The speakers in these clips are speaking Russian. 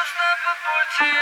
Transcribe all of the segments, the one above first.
Звезда по пути.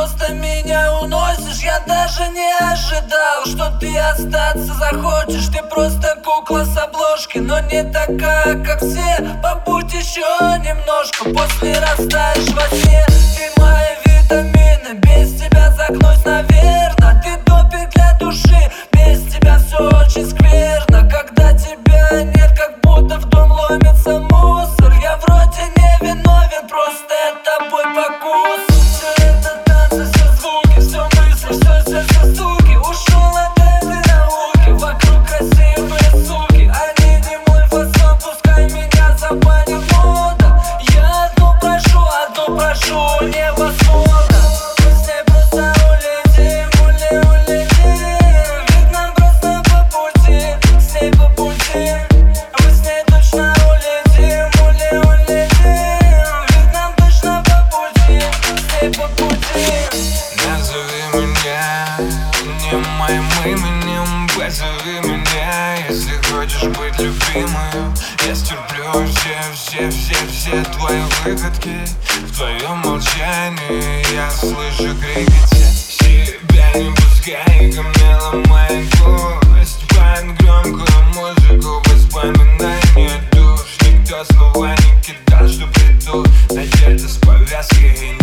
просто меня уносишь. Я даже не ожидал, что ты остаться захочешь. Ты просто кукла с обложки, но не такая, как все. Побудь еще немножко, после растаешь во сне. Ты мои витамины, без тебя за зови меня, если хочешь быть любимою Я стерплю все, все, все, все твои выходки В твоем молчании. Я слышу крики Себя не пускай ко мне ломай кость. Пан громкую музыку воспоминания душ. Никто слова не кидал, что приду Надежда с повязкой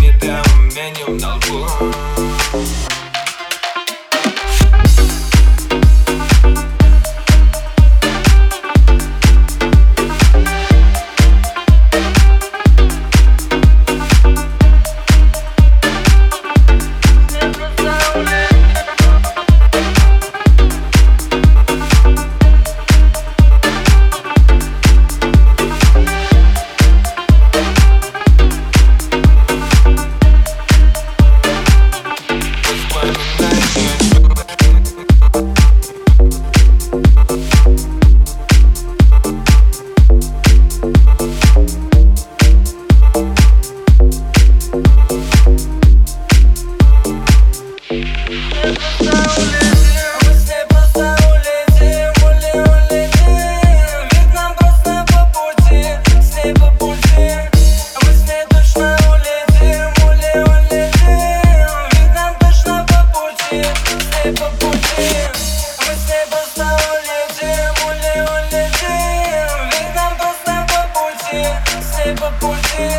по пути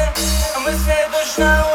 Мы с ней точно